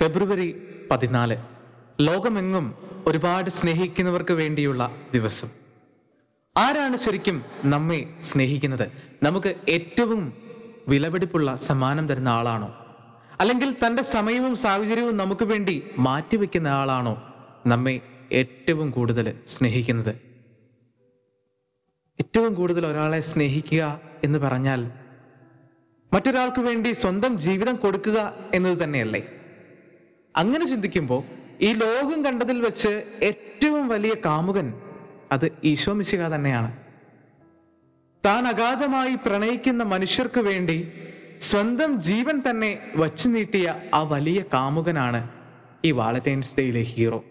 ഫെബ്രുവരി പതിനാല്. ലോകമെങ്ങും ഒരുപാട് സ്നേഹിക്കുന്നവർക്ക് വേണ്ടിയുള്ള ദിവസം. ആരാണ് ശരിക്കും നമ്മെ സ്നേഹിക്കുന്നത്? നമുക്ക് ഏറ്റവും വിലപിടിപ്പുള്ള സമ്മാനം തരുന്ന ആളാണോ? അല്ലെങ്കിൽ തന്റെ സമയവും സാഹചര്യവും നമുക്ക് വേണ്ടി മാറ്റിവെക്കുന്ന ആളാണോ നമ്മെ ഏറ്റവും കൂടുതൽ സ്നേഹിക്കുന്നത്? ഏറ്റവും കൂടുതൽ ഒരാളെ സ്നേഹിക്കുക എന്ന് പറഞ്ഞാൽ മറ്റൊരാൾക്ക് വേണ്ടി സ്വന്തം ജീവിതം കൊടുക്കുക എന്നത് തന്നെയല്ലേ? അങ്ങനെ ചിന്തിക്കുമ്പോൾ ഈ ലോകം കണ്ടതിൽ വെച്ച് ഏറ്റവും വലിയ കാമുകൻ അത് ഈശോ മിശിക തന്നെയാണ്. താൻ അഗാധമായി പ്രണയിക്കുന്ന മനുഷ്യർക്ക് വേണ്ടി സ്വന്തം ജീവൻ തന്നെ വച്ചു നീട്ടിയ ആ വലിയ കാമുകനാണ് ഈ വാലന്റൈൻസ് ഡേയിലെ ഹീറോ.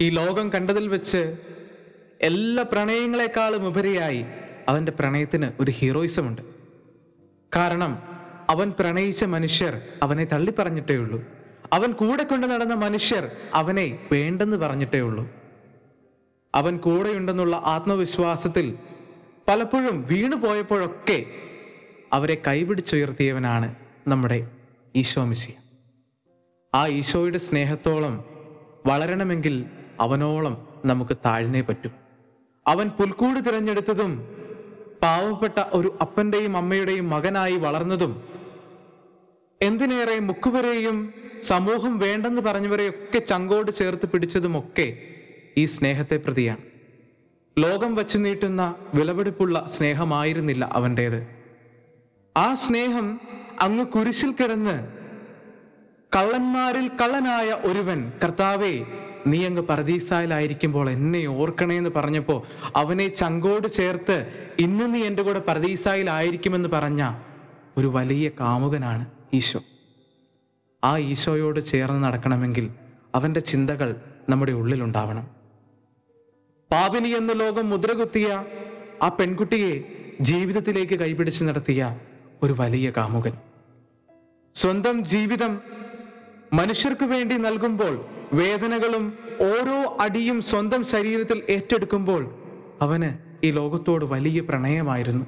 ഈ ലോകം കണ്ടതിൽ വെച്ച് എല്ലാ പ്രണയങ്ങളെക്കാളും ഉപരിയായി അവന്റെ പ്രണയത്തിന് ഒരു ഹീറോയിസമുണ്ട്. കാരണം അവൻ പ്രണയിച്ച മനുഷ്യർ അവനെ തള്ളിപ്പറഞ്ഞിട്ടേ ഉള്ളൂ. അവൻ കൂടെ കൊണ്ട് നടന്ന മനുഷ്യർ അവനെ വേണ്ടെന്ന് പറഞ്ഞിട്ടേ ഉള്ളൂ. അവൻ കൂടെയുണ്ടെന്നുള്ള ആത്മവിശ്വാസത്തിൽ പലപ്പോഴും വീണു പോയപ്പോഴൊക്കെ അവരെ കൈപിടിച്ചുയർത്തിയവനാണ് നമ്മുടെ ഈശോ മിശിയ ആ ഈശോയുടെ സ്നേഹത്തോളം വളരണമെങ്കിൽ അവനോളം നമുക്ക് താഴ്ന്നേ പറ്റൂ. അവൻ പുൽക്കൂട് തിരഞ്ഞെടുത്തതും പാവപ്പെട്ട ഒരു അപ്പന്റെയും അമ്മയുടെയും മകനായി വളർന്നതും എന്തിനേറെ മുക്കുവരെയും സമൂഹം വേണ്ടെന്ന് പറഞ്ഞവരെയൊക്കെ ചങ്കോട് ചേർത്ത് പിടിച്ചതുമൊക്കെ ഈ സ്നേഹത്തെ പ്രതിയാണ്. ലോകം വച്ചു നീട്ടുന്ന വിലപിടിപ്പുള്ള സ്നേഹമായിരുന്നില്ല അവന്റേത് ആ സ്നേഹം അങ്ങ് കുരിശിൽ കിടന്ന് കള്ളന്മാരിൽ കള്ളനായ ഒരുവൻ കർത്താവേ നീ അങ്ങ് പരദീസായിലായിരിക്കുമ്പോൾ എന്നെ ഓർക്കണേന്ന് പറഞ്ഞപ്പോൾ അവനെ ചങ്കോട് ചേർത്ത് ഇന്ന് നീ എന്റെ കൂടെ പരദീസായിലായിരിക്കുമെന്ന് പറഞ്ഞ ഒരു വലിയ കാമുകനാണ് ഈശോ. ആ ഈശോയോട് ചേർന്ന് നടക്കണമെങ്കിൽ അവന്റെ ചിന്തകൾ നമ്മുടെ ഉള്ളിലുണ്ടാവണം. പാപിനി എന്ന ലോകം മുദ്രകുത്തിയ ആ പെൺകുട്ടിയെ ജീവിതത്തിലേക്ക് കൈപിടിച്ച് നടത്തിയ ഒരു വലിയ കാമുകൻ. സ്വന്തം ജീവിതം മനുഷ്യർക്ക് വേണ്ടി നൽകുമ്പോൾ വേദനകളും ഓരോ അടിയും സ്വന്തം ശരീരത്തിൽ ഏറ്റെടുക്കുമ്പോൾ അവന് ഈ ലോകത്തോട് വലിയ പ്രണയമായിരുന്നു.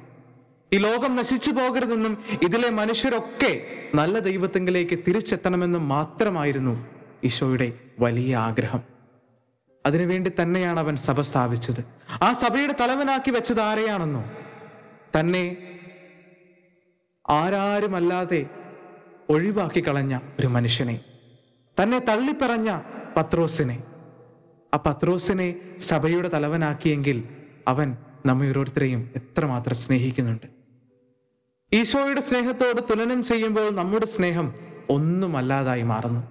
ഈ ലോകം നശിച്ചു പോകരുതെന്നും ഇതിലെ മനുഷ്യരൊക്കെ നല്ല ദൈവത്തെങ്കിലേക്ക് തിരിച്ചെത്തണമെന്നും മാത്രമായിരുന്നു ഈശോയുടെ വലിയ ആഗ്രഹം. അതിനുവേണ്ടി തന്നെയാണ് അവൻ സഭ സ്ഥാപിച്ചത്. ആ സഭയുടെ തലവനാക്കി വെച്ചത് ആരെയാണെന്നോ? തന്നെ ആരാരുമല്ലാതെ ഒഴിവാക്കി കളഞ്ഞ ഒരു മനുഷ്യനെ. തന്നെ തള്ളിപ്പറഞ്ഞ പത്രോസിനെ. ആ പത്രോസിനെ സഭയുടെ തലവനാക്കിയെങ്കിൽ അവൻ നമ്മെ ഓരോരുത്തരെയും എത്രമാത്രം സ്നേഹിക്കുന്നുണ്ട്. ഈശോയുടെ സ്നേഹത്തോട് തുലനം ചെയ്യുമ്പോൾ നമ്മുടെ സ്നേഹം ഒന്നുമല്ലാതായി മാറുന്നു.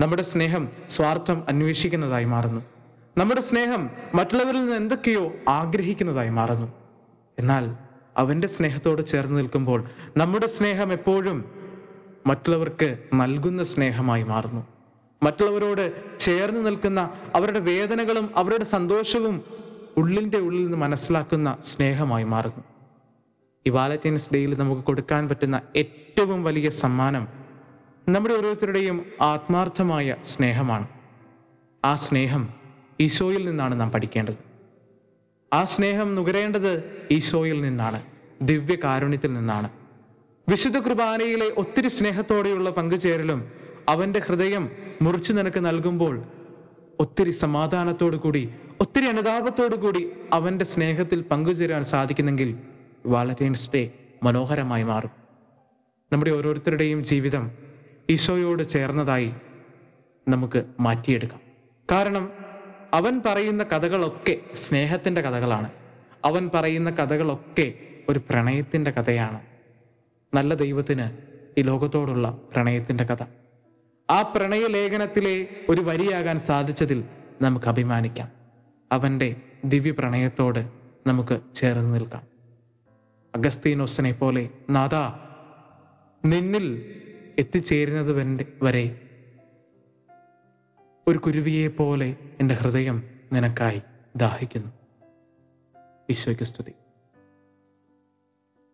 നമ്മുടെ സ്നേഹം സ്വാർത്ഥം അന്വേഷിക്കുന്നതായി മാറുന്നു. നമ്മുടെ സ്നേഹം മറ്റുള്ളവരിൽ നിന്ന് എന്തൊക്കെയോ ആഗ്രഹിക്കുന്നതായി മാറുന്നു. എന്നാൽ അവന്റെ സ്നേഹത്തോട് ചേർന്ന് നിൽക്കുമ്പോൾ നമ്മുടെ സ്നേഹം എപ്പോഴും മറ്റുള്ളവർക്ക് നൽകുന്ന സ്നേഹമായി മാറുന്നു. മറ്റുള്ളവരോട് ചേർന്ന് നിൽക്കുന്ന അവരുടെ വേദനകളും അവരുടെ സന്തോഷവും ഉള്ളിന്റെ ഉള്ളിൽ നിന്ന് മനസ്സിലാക്കുന്ന സ്നേഹമായി മാറുന്നു. ഈ വാലന്റൈൻസ് ഡേയിൽ നമുക്ക് കൊടുക്കാൻ പറ്റുന്ന ഏറ്റവും വലിയ സമ്മാനം നമ്മുടെ ഓരോരുത്തരുടെയും ആത്മാർത്ഥമായ സ്നേഹമാണ്. ആ സ്നേഹം ഈശോയിൽ നിന്നാണ് നാം പഠിക്കേണ്ടത്. ആ സ്നേഹം നുകരേണ്ടത് ഈശോയിൽ നിന്നാണ് ദിവ്യകാരുണ്യത്തിൽ നിന്നാണ്. വിശുദ്ധ കുർബാനയിലെ ഒത്തിരി സ്നേഹത്തോടെയുള്ള പങ്കുചേരലും അവന്റെ ഹൃദയം മുറിച്ചു നിനക്ക് നൽകുമ്പോൾ ഒത്തിരി സമാധാനത്തോടു കൂടി ഒത്തിരി അനുതാപത്തോടു കൂടി അവന്റെ സ്നേഹത്തിൽ പങ്കുചേരാൻ സാധിക്കുന്നെങ്കിൽ വാലന്റൈൻസ് ഡേ മനോഹരമായി മാറും. നമ്മുടെ ഓരോരുത്തരുടെയും ജീവിതം ഈശോയോട് ചേർന്നതായി നമുക്ക് മാറ്റിയെടുക്കാം. കാരണം അവൻ പറയുന്ന കഥകളൊക്കെ സ്നേഹത്തിന്റെ കഥകളാണ്. അവൻ പറയുന്ന കഥകളൊക്കെ ഒരു പ്രണയത്തിന്റെ കഥയാണ്. നല്ല ദൈവത്തിന് ഈ ലോകത്തോടുള്ള പ്രണയത്തിന്റെ കഥ. ആ പ്രണയ ലേഖനത്തിലെ ഒരു വരിയാകാൻ സാധിച്ചതിൽ നമുക്ക് അഭിമാനിക്കാം. അവന്റെ ദിവ്യ പ്രണയത്തോട് നമുക്ക് ചേർന്ന് നിൽക്കാം. അഗസ്തീനോസിനെ പോലെ നാഥ നിന്നിൽ എത്തിച്ചേരുന്നത് വരെ- ഒരു കുരുവിയെ പോലെ എന്റെ ഹൃദയം നിനക്കായി ദാഹിക്കുന്നു. ഈശോയ്ക്ക് സ്തുതി.